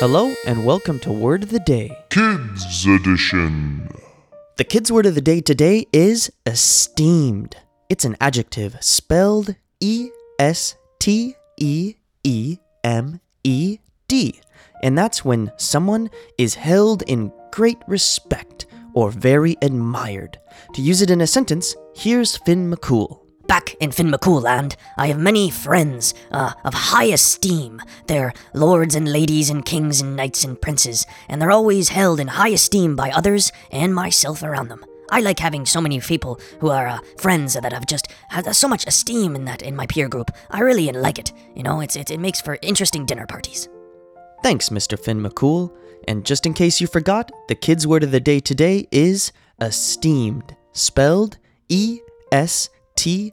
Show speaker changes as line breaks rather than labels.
Hello, and welcome to Word of the Day.
Kids Edition.
The kids' word of the day today is esteemed. It's an adjective spelled E S T E E M E D. And that's when someone is held in great respect or very admired. To use it in a sentence, here's Finn McCool.
Back in Finn McCool land, I have many friends uh, of high esteem. They're lords and ladies and kings and knights and princes, and they're always held in high esteem by others and myself around them. I like having so many people who are uh, friends that have just so much esteem in that in my peer group. I really like it. You know, it's, it, it makes for interesting dinner parties.
Thanks, Mr. Finn McCool. And just in case you forgot, the kids' word of the day today is esteemed, spelled E S T